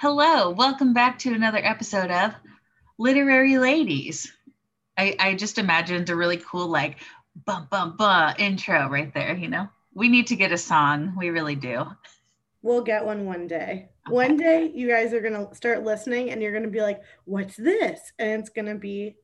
Hello, welcome back to another episode of Literary Ladies. I, I just imagined a really cool, like, bum, bum, bum intro right there, you know? We need to get a song. We really do. We'll get one one day. Okay. One day, you guys are going to start listening and you're going to be like, what's this? And it's going to be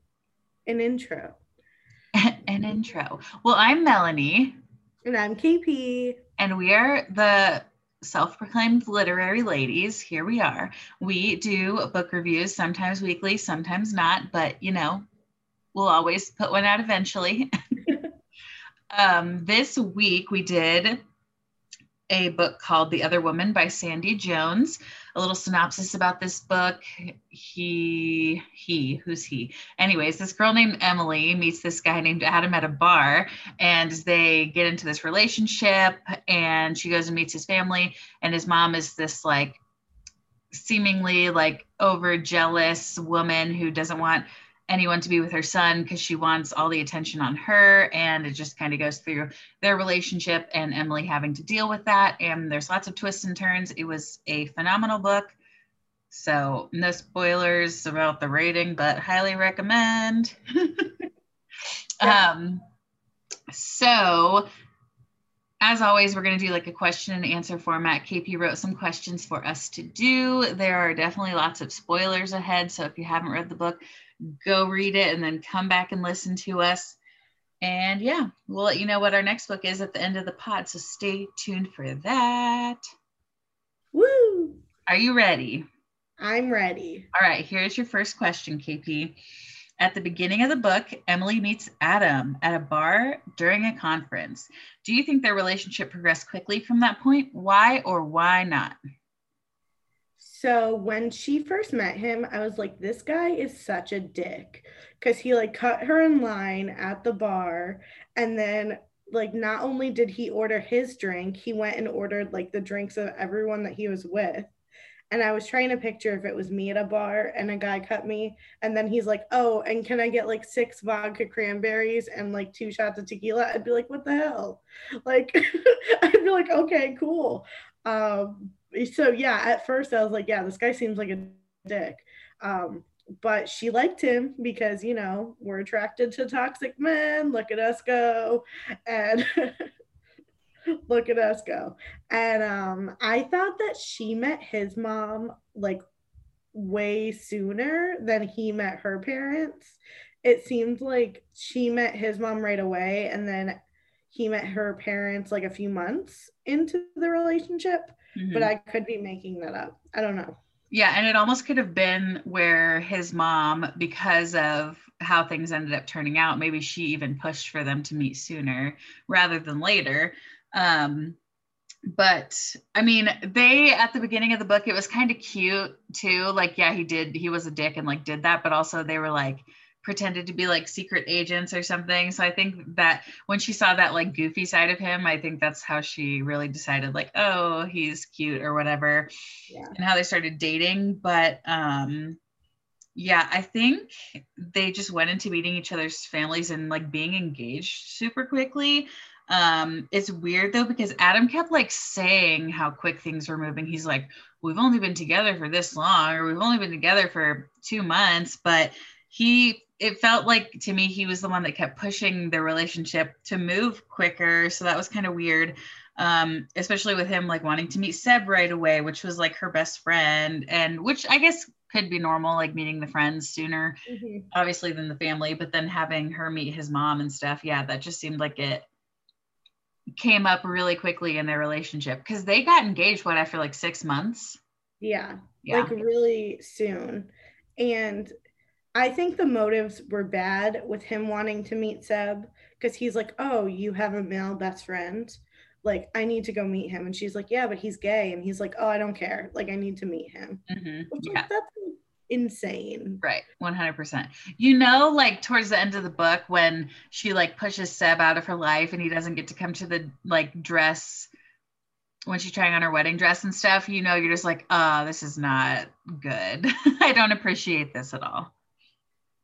an intro. an intro. Well, I'm Melanie. And I'm KP. And we are the self proclaimed literary ladies. Here we are. We do book reviews, sometimes weekly, sometimes not, but you know, we'll always put one out eventually. um, this week we did a book called The Other Woman by Sandie Jones. A little synopsis about this book. He, he, who's he? Anyways, this girl named Emily meets this guy named Adam at a bar, and they get into this relationship. And she goes and meets his family, and his mom is this like seemingly like over jealous woman who doesn't want anyone to be with her son because she wants all the attention on her and it just kind of goes through their relationship and emily having to deal with that and there's lots of twists and turns it was a phenomenal book so no spoilers about the rating but highly recommend yeah. um so as always, we're going to do like a question and answer format. KP wrote some questions for us to do. There are definitely lots of spoilers ahead. So if you haven't read the book, go read it and then come back and listen to us. And yeah, we'll let you know what our next book is at the end of the pod. So stay tuned for that. Woo! Are you ready? I'm ready. All right, here's your first question, KP. At the beginning of the book, Emily meets Adam at a bar during a conference. Do you think their relationship progressed quickly from that point? Why or why not? So when she first met him, I was like, this guy is such a dick because he like cut her in line at the bar. And then, like, not only did he order his drink, he went and ordered like the drinks of everyone that he was with. And I was trying to picture if it was me at a bar and a guy cut me. And then he's like, oh, and can I get like six vodka cranberries and like two shots of tequila? I'd be like, what the hell? Like, I'd be like, okay, cool. Um, so yeah, at first I was like, yeah, this guy seems like a dick. Um, but she liked him because you know we're attracted to toxic men. Look at us go, and look at us go. And um, I thought that she met his mom like way sooner than he met her parents. It seemed like she met his mom right away, and then he met her parents like a few months into the relationship mm-hmm. but I could be making that up. I don't know. Yeah, and it almost could have been where his mom, because of how things ended up turning out, maybe she even pushed for them to meet sooner rather than later. Um, but I mean, they at the beginning of the book, it was kind of cute too. Like, yeah, he did, he was a dick and like did that, but also they were like, pretended to be like secret agents or something. So I think that when she saw that like goofy side of him, I think that's how she really decided like, oh, he's cute or whatever. Yeah. And how they started dating. But um yeah, I think they just went into meeting each other's families and like being engaged super quickly. Um, it's weird though because Adam kept like saying how quick things were moving. He's like, We've only been together for this long, or we've only been together for two months, but he it felt like to me he was the one that kept pushing the relationship to move quicker. So that was kind of weird um, especially with him like wanting to meet seb right away which was like her best friend and which i guess could be normal like meeting the friends sooner mm-hmm. obviously than the family but then having her meet his mom and stuff yeah that just seemed like it came up really quickly in their relationship because they got engaged what after like six months? Yeah, yeah. Like really soon. And I think the motives were bad with him wanting to meet Seb because he's like, Oh, you have a male best friend. Like, I need to go meet him. And she's like, Yeah, but he's gay. And he's like, Oh, I don't care. Like, I need to meet him. Mm-hmm. Which, yeah. that's insane. Right. 100%. You know, like towards the end of the book when she like pushes Seb out of her life and he doesn't get to come to the like dress when she's trying on her wedding dress and stuff, you know, you're just like, oh, this is not good. I don't appreciate this at all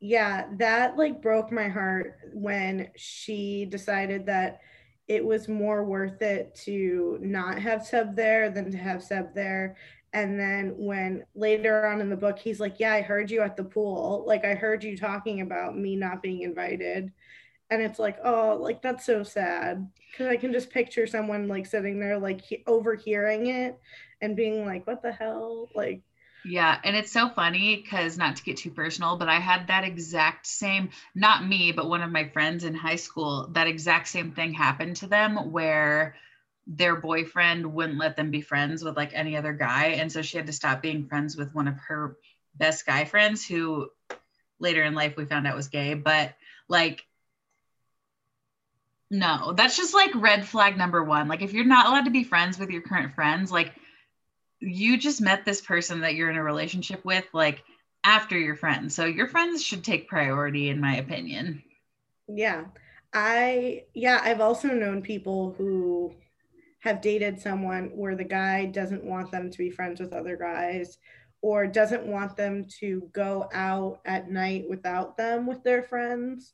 yeah, that like broke my heart when she decided that it was more worth it to not have Seb there than to have Seb there. And then when later on in the book, he's like, Yeah, I heard you at the pool. Like, I heard you talking about me not being invited. And it's like, oh, like that's so sad. Cause I can just picture someone like sitting there, like he- overhearing it and being like, What the hell? Like, yeah, and it's so funny because not to get too personal, but I had that exact same, not me, but one of my friends in high school, that exact same thing happened to them where their boyfriend wouldn't let them be friends with like any other guy. And so she had to stop being friends with one of her best guy friends who later in life we found out was gay. But like, no, that's just like red flag number one. Like, if you're not allowed to be friends with your current friends, like, you just met this person that you're in a relationship with, like, after your friends. So your friends should take priority, in my opinion. Yeah. I, yeah, I've also known people who have dated someone where the guy doesn't want them to be friends with other guys or doesn't want them to go out at night without them with their friends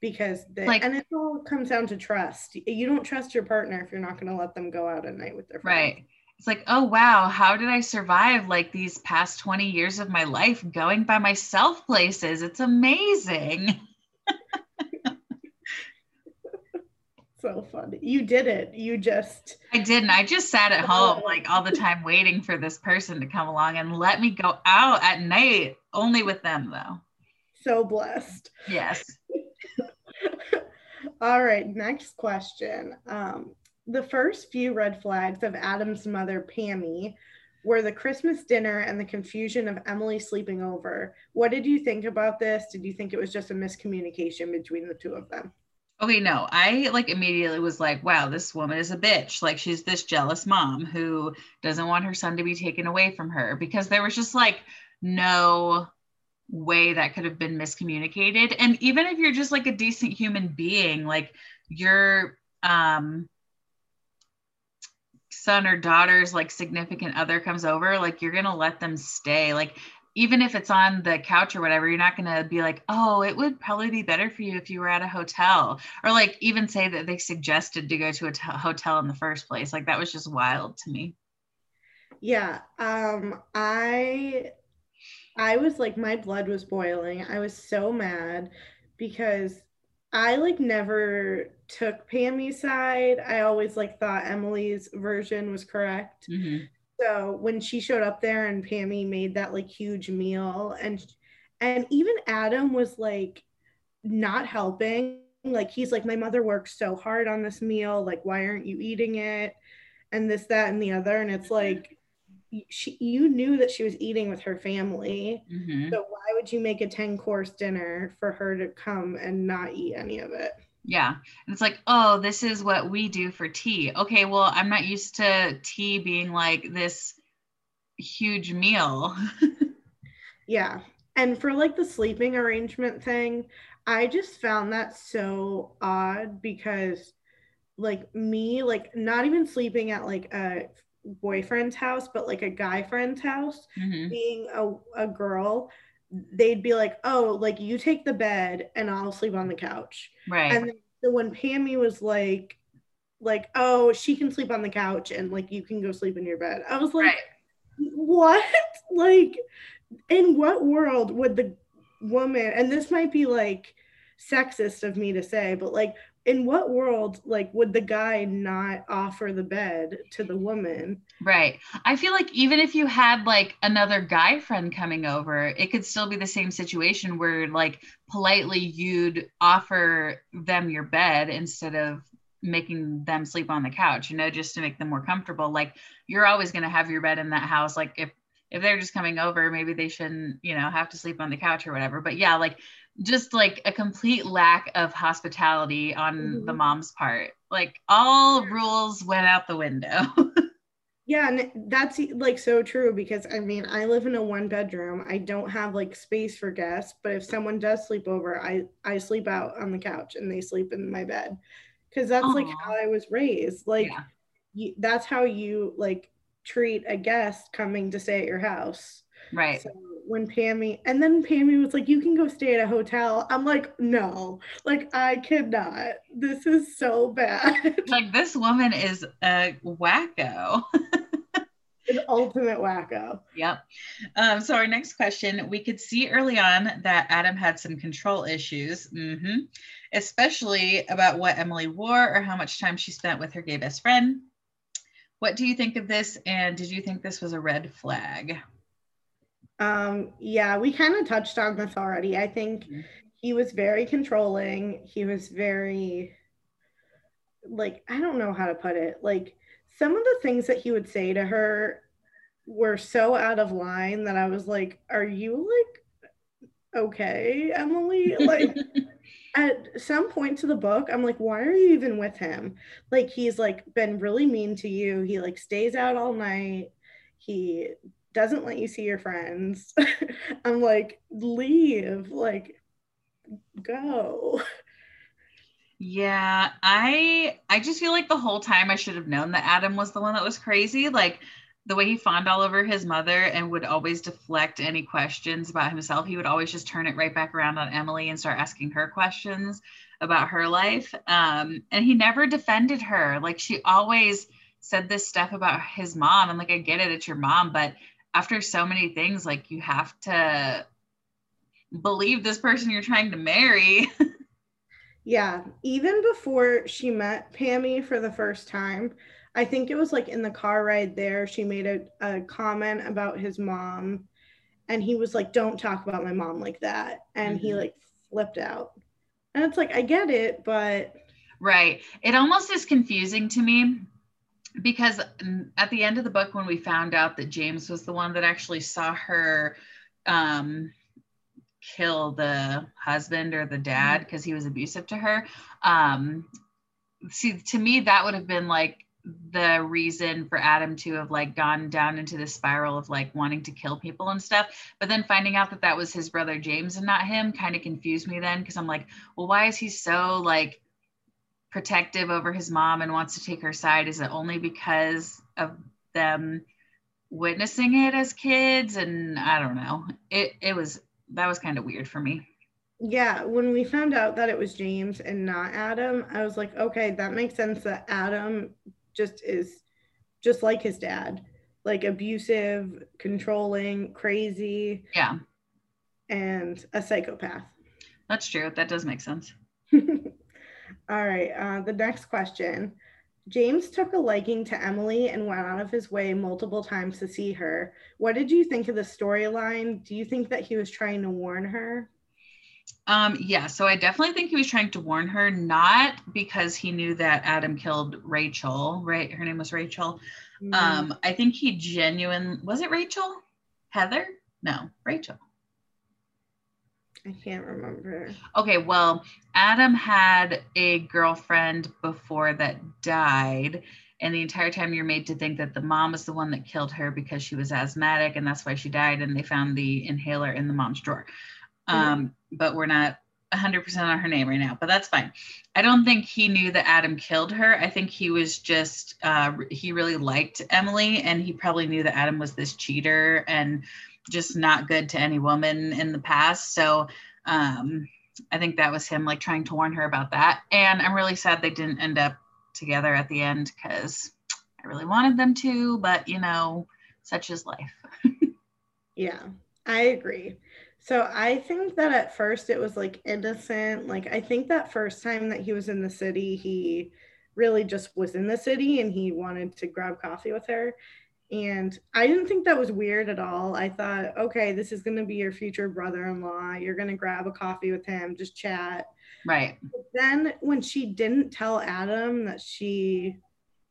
because they like, and it all comes down to trust. You don't trust your partner if you're not going to let them go out at night with their friends. Right. It's like, oh wow, how did I survive like these past 20 years of my life going by myself places? It's amazing. so funny. You did it. You just I didn't. I just sat at home like all the time waiting for this person to come along and let me go out at night only with them though. So blessed. Yes. all right, next question. Um the first few red flags of Adam's mother, Pammy, were the Christmas dinner and the confusion of Emily sleeping over. What did you think about this? Did you think it was just a miscommunication between the two of them? Okay, no, I like immediately was like, wow, this woman is a bitch. Like, she's this jealous mom who doesn't want her son to be taken away from her because there was just like no way that could have been miscommunicated. And even if you're just like a decent human being, like your um son or daughter's like significant other comes over, like you're gonna let them stay. Like even if it's on the couch or whatever, you're not to be like, oh, it would probably be better for you if you were at a hotel. Or like even say that they suggested to go to a t- hotel in the first place. Like that was just wild to me. Yeah. Um, I, I was like, my blood was boiling. I was so mad because I like never took Pammy's side. I always like thought Emily's version was correct. Mm-hmm so when she showed up there and Pammy made that like huge meal and and even Adam was like not helping. Like he's like, my mother worked so hard on this meal. Like, why aren't you eating it? And this, that, and the other. And it's like she you knew that she was eating with her family. Mm-hmm. So why would you make a 10 course dinner for her to come and not eat any of it? Yeah. And it's like, oh, this is what we do for tea. Okay, well, I'm not used to tea being like this huge meal. yeah. And for like the sleeping arrangement thing, I just found that so odd because like me, like not even sleeping at like a boyfriend's house, but like a guy friend's house, mm-hmm. being a, a girl, they'd be like, "Oh, like you take the bed and I'll sleep on the couch." Right. And so when Pammy was like, like, "Oh, she can sleep on the couch and like you can go sleep in your bed," I was like, right. "What? like, in what world would the woman?" And this might be like sexist of me to say, but like in what world like would the guy not offer the bed to the woman? Right. I feel like even if you had like another guy friend coming over it could still be the same situation where like politely you'd offer them your bed instead of making them sleep on the couch you know just to make them more comfortable. Like you're always going to have your bed in that house. Like if if they're just coming over maybe they shouldn't you know have to sleep on the couch or whatever. But yeah like just like a complete lack of hospitality on mm-hmm. the mom's part. Like all rules went out the window. yeah, and that's like so true because I mean, I live in a one bedroom. I don't have like space for guests, but if someone does sleep over, I I sleep out on the couch and they sleep in my bed. Cuz that's Aww. like how I was raised. Like yeah. you, that's how you like treat a guest coming to stay at your house. Right. So when Pammy and then Pammy was like, "You can go stay at a hotel." I'm like, "No, like I cannot. This is so bad." Like this woman is a wacko. An ultimate wacko. Yep. Um, so our next question, we could see early on that Adam had some control issues, mm-hmm. especially about what Emily wore or how much time she spent with her gay best friend. What do you think of this? And did you think this was a red flag? Um, yeah, we kind of touched on this already. I think mm-hmm. he was very controlling. He was very, like, I don't know how to put it. Like, some of the things that he would say to her were so out of line that I was like, Are you like okay, Emily? Like, at some point to the book, I'm like, Why are you even with him? Like, he's like been really mean to you. He like stays out all night. He doesn't let you see your friends. I'm like, Leave, like, go. Yeah, I I just feel like the whole time I should have known that Adam was the one that was crazy. Like the way he fawned all over his mother and would always deflect any questions about himself. He would always just turn it right back around on Emily and start asking her questions about her life. Um, and he never defended her. Like she always said this stuff about his mom. I'm like, I get it, it's your mom, but after so many things, like you have to believe this person you're trying to marry. Yeah, even before she met Pammy for the first time, I think it was like in the car ride there, she made a, a comment about his mom. And he was like, Don't talk about my mom like that. And mm-hmm. he like flipped out. And it's like, I get it, but. Right. It almost is confusing to me because at the end of the book, when we found out that James was the one that actually saw her um, kill the husband or the dad because mm-hmm. he was abusive to her. Um, see, to me, that would have been like the reason for Adam to have like gone down into the spiral of like wanting to kill people and stuff. But then finding out that that was his brother James and not him kind of confused me then because I'm like, well, why is he so like protective over his mom and wants to take her side? Is it only because of them witnessing it as kids? And I don't know. It it was that was kind of weird for me. Yeah, when we found out that it was James and not Adam, I was like, okay, that makes sense that Adam just is just like his dad, like abusive, controlling, crazy. Yeah. And a psychopath. That's true. That does make sense. All right. Uh, the next question James took a liking to Emily and went out of his way multiple times to see her. What did you think of the storyline? Do you think that he was trying to warn her? Um, yeah, so I definitely think he was trying to warn her, not because he knew that Adam killed Rachel, right? Her name was Rachel. Mm-hmm. Um, I think he genuine was it Rachel? Heather? No, Rachel. I can't remember. Okay, well, Adam had a girlfriend before that died. And the entire time you're made to think that the mom is the one that killed her because she was asthmatic and that's why she died. And they found the inhaler in the mom's drawer. Mm-hmm. Um, but we're not 100% on her name right now, but that's fine. I don't think he knew that Adam killed her. I think he was just, uh, he really liked Emily and he probably knew that Adam was this cheater and just not good to any woman in the past. So um, I think that was him like trying to warn her about that. And I'm really sad they didn't end up together at the end because I really wanted them to, but you know, such is life. yeah, I agree. So I think that at first it was like innocent. Like I think that first time that he was in the city, he really just was in the city and he wanted to grab coffee with her. And I didn't think that was weird at all. I thought, okay, this is going to be your future brother in law. You're going to grab a coffee with him, just chat. Right. But then when she didn't tell Adam that she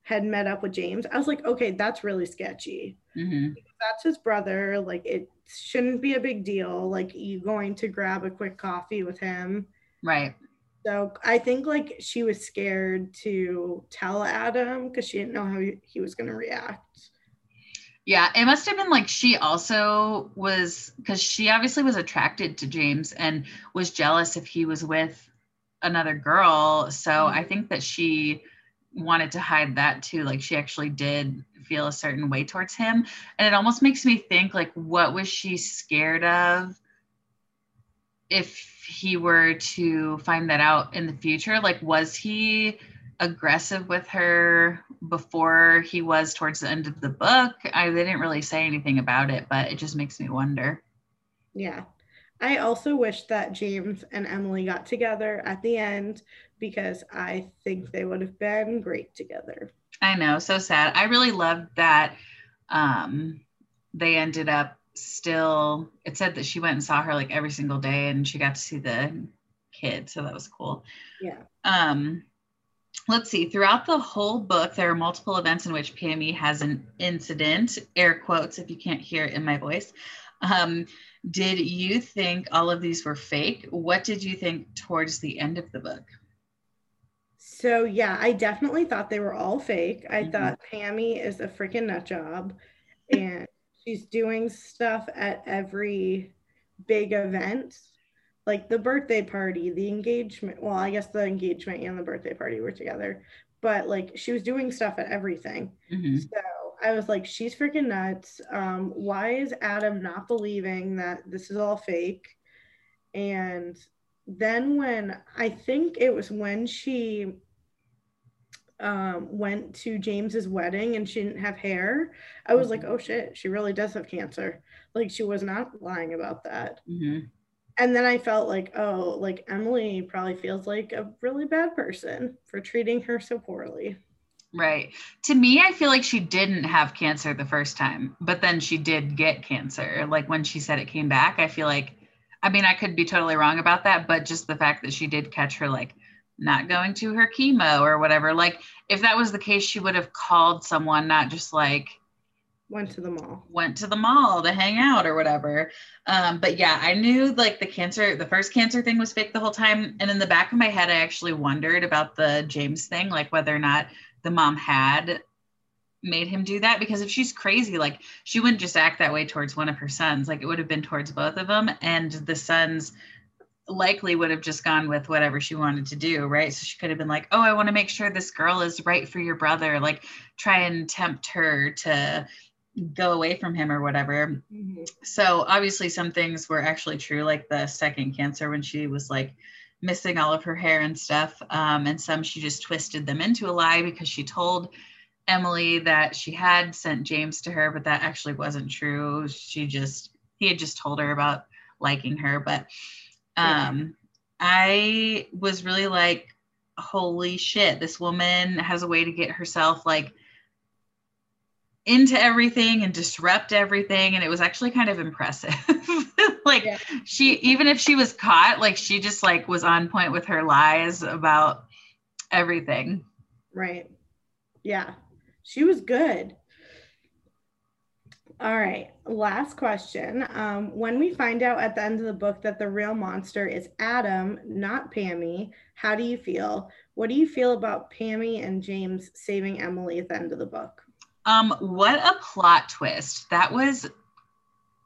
had met up with James, I was like, okay, that's really sketchy. Mm-hmm. That's his brother. Like, it shouldn't be a big deal. Like, you going to grab a quick coffee with him. Right. So I think like she was scared to tell Adam because she didn't know how he, he was going to react. Yeah, it must have been like she also was because she obviously was attracted to James and was jealous if he was with another girl. So mm-hmm. I think that she wanted to hide that too. Like she actually did feel a certain way towards him. And it almost makes me think like what was she scared of if he were to find that out in the future? Like was he aggressive with her before he was towards the end of the book. I they didn't really say anything about it, but it just makes me wonder. Yeah. I also wish that James and Emily got together at the end because I think they would have been great together. I know, so sad. I really loved that um they ended up still it said that she went and saw her like every single day and she got to see the kid, so that was cool. Yeah. Um let's see throughout the whole book there are multiple events in which pammy has an incident air quotes if you can't hear it in my voice. Um, did you think all of these were fake? What did you think towards the end of the book? So yeah i definitely thought they were all fake. I mm-hmm. thought pammy is a freaking nut job and she's doing stuff at every big event like the birthday party, the engagement. Well, I guess the engagement and the birthday party were together, but like she was doing stuff at everything. Mm-hmm. So I was like, she's freaking nuts. Um, why is Adam not believing that this is all fake? And then when I think it was when she um, went to James's wedding and she didn't have hair, I was like, mm-hmm. oh shit, she really does have cancer. Like she was not lying about that. Mm-hmm and then I felt like, oh, like Emily probably feels like a really bad person for treating her so poorly. Right. To me, I feel like she didn't have cancer the first time, but then she did get cancer. Like when she said it came back, I feel like, I mean, I could be totally wrong about that, but just the fact that she did catch her like not going to her chemo or whatever, like if that was the case, she would have called someone, not just like, went to the mall. Went to the mall to hang out or whatever. Um, but yeah i knew like the cancer the first cancer thing was fake the whole time. And in the back of my head i actually wondered about the james thing like whether or not the mom had made him do that. Because if she's crazy like she wouldn't just act that way towards one of her sons. Like it would have been towards both of them and the sons likely would have just gone with whatever she wanted to do, right? So she could have been like, "Oh, I want to make sure this girl is right for your brother." Like try and tempt her to go away from him or whatever. Mm-hmm. So obviously some things were actually true, like the second cancer when she was like missing all of her hair and stuff. Um, and some she just twisted them into a lie because she told Emily that she had sent James to her, but that actually wasn't true. She just he had just told her about liking her. But um yeah. I was really like, holy shit, this woman has a way to get herself like into everything and disrupt everything and it was actually kind of impressive. Like yeah. she even if she was caught like she just like was on point with her lies about everything. Right. Yeah. She was good. All right. Last question. Um, when we find out at the end of the book that the real monster is adam not pammy how do you feel? What do you feel about pammy and james saving emily at the end of the book um, what a plot twist. That was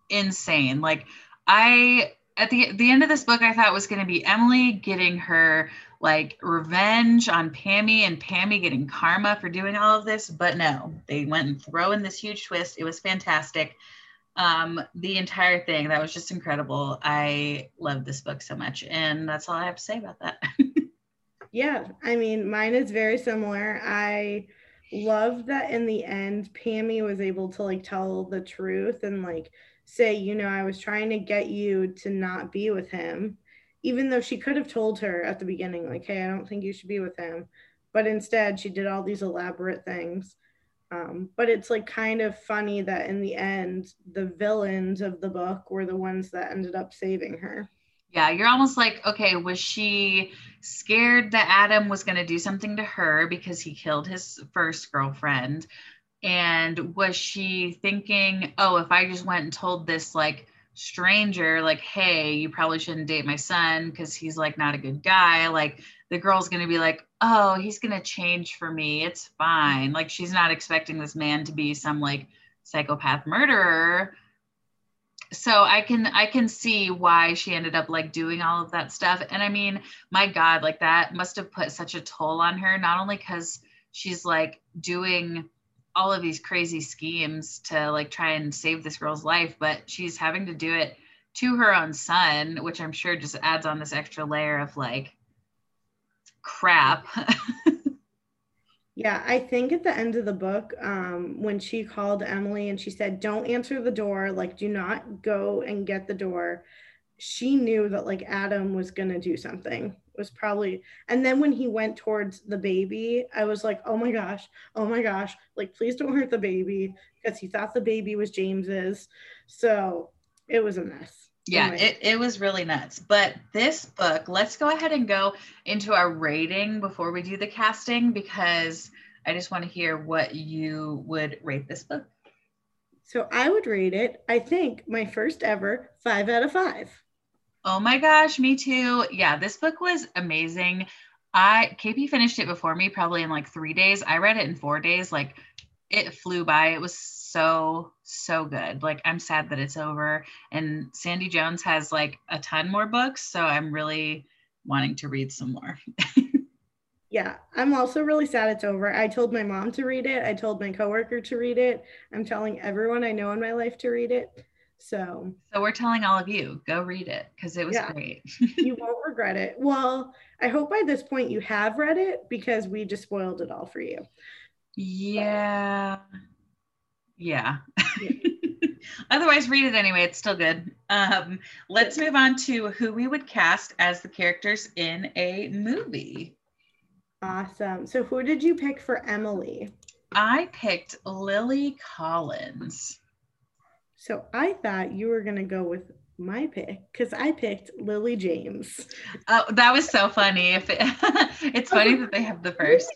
insane. Like I at the the end of this book, I thought was going to be Emily getting her like revenge on Pammy and Pammy getting karma for doing all of this, but no, they went and throw in this huge twist. It was fantastic. Um, the entire thing that was just incredible. I love this book so much, and that's all I have to say about that. yeah, I mean, mine is very similar. I love that in the end Pammy was able to like tell the truth and like say, you know, I was trying to get you to not be with him, even though she could have told her at the beginning, like, hey, I don't think you should be with him. But instead, she did all these elaborate things. Um, but it's like kind of funny that in the end, the villains of the book were the ones that ended up saving her. Yeah, you're almost like, okay, was she scared that Adam was going to do something to her because he killed his first girlfriend? And was she thinking, oh, if I just went and told this like stranger, like, hey, you probably shouldn't date my son because he's like not a good guy, like the girl's going to be like, oh, he's going to change for me. It's fine. Like she's not expecting this man to be some like psychopath murderer so i can i can see why she ended up like doing all of that stuff. And i mean my god like that must have put such a toll on her not only because she's like doing all of these crazy schemes to like try and save this girl's life but she's having to do it to her own son which i'm sure just adds on this extra layer of like crap Yeah, I think at the end of the book, um, when she called Emily and she said, Don't answer the door, like, do not go and get the door, she knew that like Adam was going to do something. It was probably, and then when he went towards the baby, I was like, Oh my gosh, oh my gosh, like, please don't hurt the baby because he thought the baby was James's. So it was a mess yeah it, it was really nuts. But this book let's go ahead and go into our rating before we do the casting because i just want to hear what you would rate this book. So i would rate it i think my first ever five out of five. Oh my gosh me too. Yeah this book was amazing. I kp finished it before me probably in like three days. I read it in four days like it flew by. It was so so good. Like i'm sad that it's over. And sandie jones has like a ton more books so i'm really wanting to read some more. Yeah i'm also really sad it's over. I told my mom to read it. I told my coworker to read it. I'm telling everyone i know in my life to read it. So so we're telling all of you go read it because it was yeah, great. You won't regret it. Well i hope by this point you have read it because we just spoiled it all for you. Yeah yeah. Otherwise, read it anyway. It's still good. Um, let's move on to who we would cast as the characters in a movie. Awesome. So, who did you pick for Emily? I picked Lily Collins. So, I thought you were going to go with my pick because I picked Lily James. Oh, that was so funny. If it, it's funny that they have the first.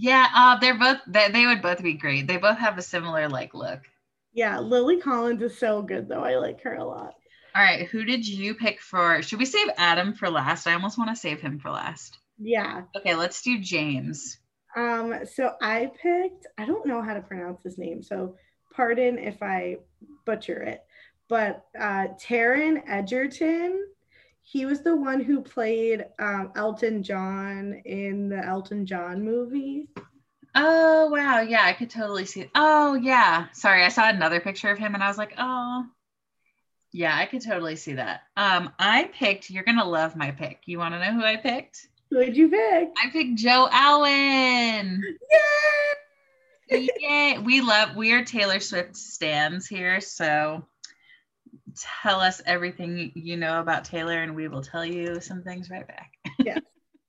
Yeah, uh, they're both they, they would both be great. They both have a similar like look. Yeah, Lily Collins is so good though. I like her a lot. All right, who did you pick for? Should we save Adam for last? I almost want to save him for last. Yeah. Okay, let's do James. Um, so I picked, I don't know how to pronounce his name, so pardon if I butcher it, but uh Taron Egerton he was the one who played um, Elton John in the Elton John movie. Oh wow, yeah, I could totally see. It. Oh yeah, sorry, I saw another picture of him and I was like, oh, yeah, I could totally see that. Um, I picked. You're gonna love my pick. You want to know who I picked? Who did you pick? I picked Joe Alwyn. Yay! Yay! We love. We are Taylor Swift stands here, so tell us everything you know about Taylor and we will tell you some things right back. yeah.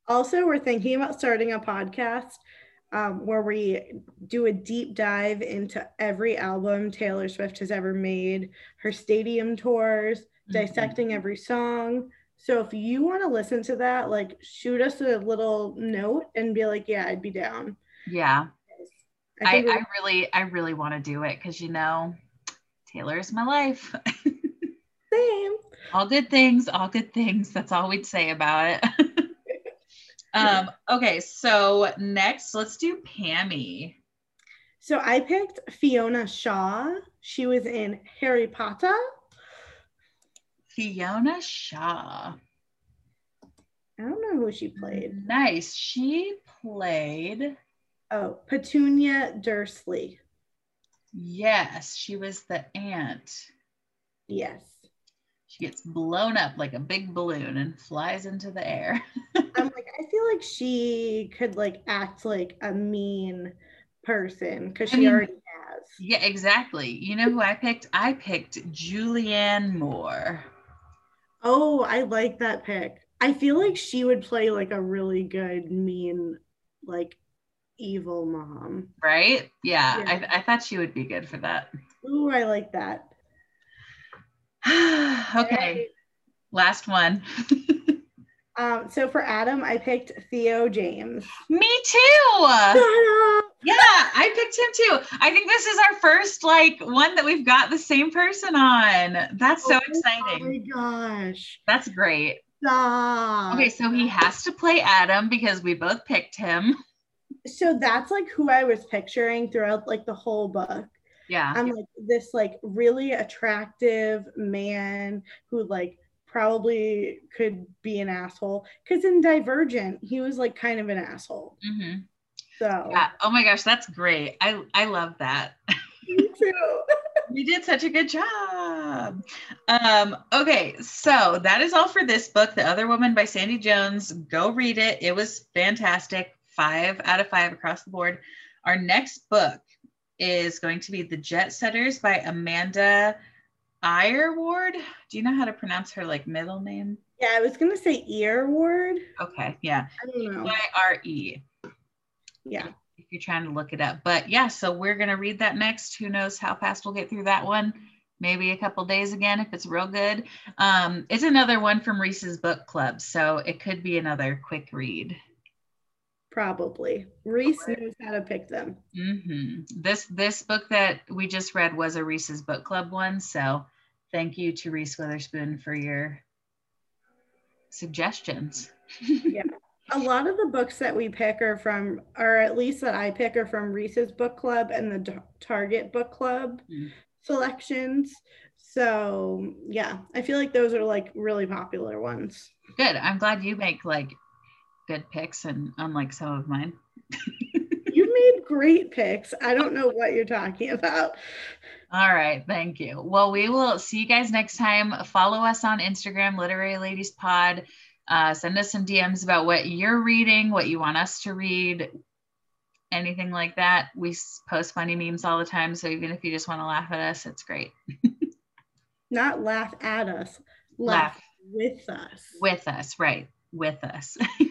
Also, we're thinking about starting a podcast um, where we do a deep dive into every album Taylor Swift has ever made, her stadium tours, mm-hmm. dissecting every song. So if you want to listen to that, like shoot us a little note and be like, yeah, I'd be down. Yeah. I, I, I really, I really want to do it because you know, Taylor is my life. Same. All good things, all good things. That's all we'd say about it. um, okay, so next let's do Pammy. So I picked Fiona Shaw. She was in Harry Potter. Fiona Shaw. I don't know who she played. Nice. She played. Oh, Petunia Dursley. Yes, she was the aunt. Yes. Gets blown up like a big balloon and flies into the air. I'm like, I feel like she could like act like a mean person because she I mean, already has. Yeah, exactly. You know who I picked? I picked Julianne Moore. Oh, I like that pick. I feel like she would play like a really good mean, like evil mom. Right? Yeah, yeah. I, I thought she would be good for that. Ooh, I like that. okay. Last one. um, so for Adam, I picked Theo James. Me too. yeah, I picked him too. I think this is our first like one that we've got the same person on. That's so oh exciting. Oh my gosh. That's great. Stop. Okay, so he has to play Adam because we both picked him. So that's like who I was picturing throughout like the whole book. Yeah. I'm like this like really attractive man who like probably could be an asshole because in Divergent he was like kind of an asshole. Mm-hmm. So yeah. Oh my gosh, that's great. I I love that. Me too. you did such a good job. Um, okay, so that is all for this book, The Other Woman by Sandie Jones. Go read it. It was fantastic. five out of five across the board. Our next book is going to be The Jet Setters by Amanda Eyre Ward. Do you know how to pronounce her like middle name? Yeah, I was gonna say Earward. Okay, yeah. I don't know. Y R E. Yeah. If you're trying to look it up. But yeah, so we're gonna read that next. Who knows how fast we'll get through that one? Maybe a couple days again if it's real good. Um, it's another one from Reese's Book Club, so it could be another quick read. Probably. Reese knows how to pick them. hmm This this book that we just read was a Reese's Book Club one, so thank you to Reese Witherspoon for your suggestions. Yeah. A lot of the books that we pick are from, or at least that I pick, are from Reese's Book Club and the Tar- Target Book Club Mm. selections. So yeah, I feel like those are like really popular ones. Good. I'm glad you make like good picks and unlike some of mine. You made great picks. I don't know what you're talking about. All right, thank you. Well, we will see you guys next time. Follow us on Instagram, Literary Ladies Pod. Uh, send us some DMs about what you're reading, what you want us to read, anything like that. We post funny memes all the time, so even if you just want to laugh at us, it's great. Not laugh at us, laugh, Laugh with us. with us, right? With us.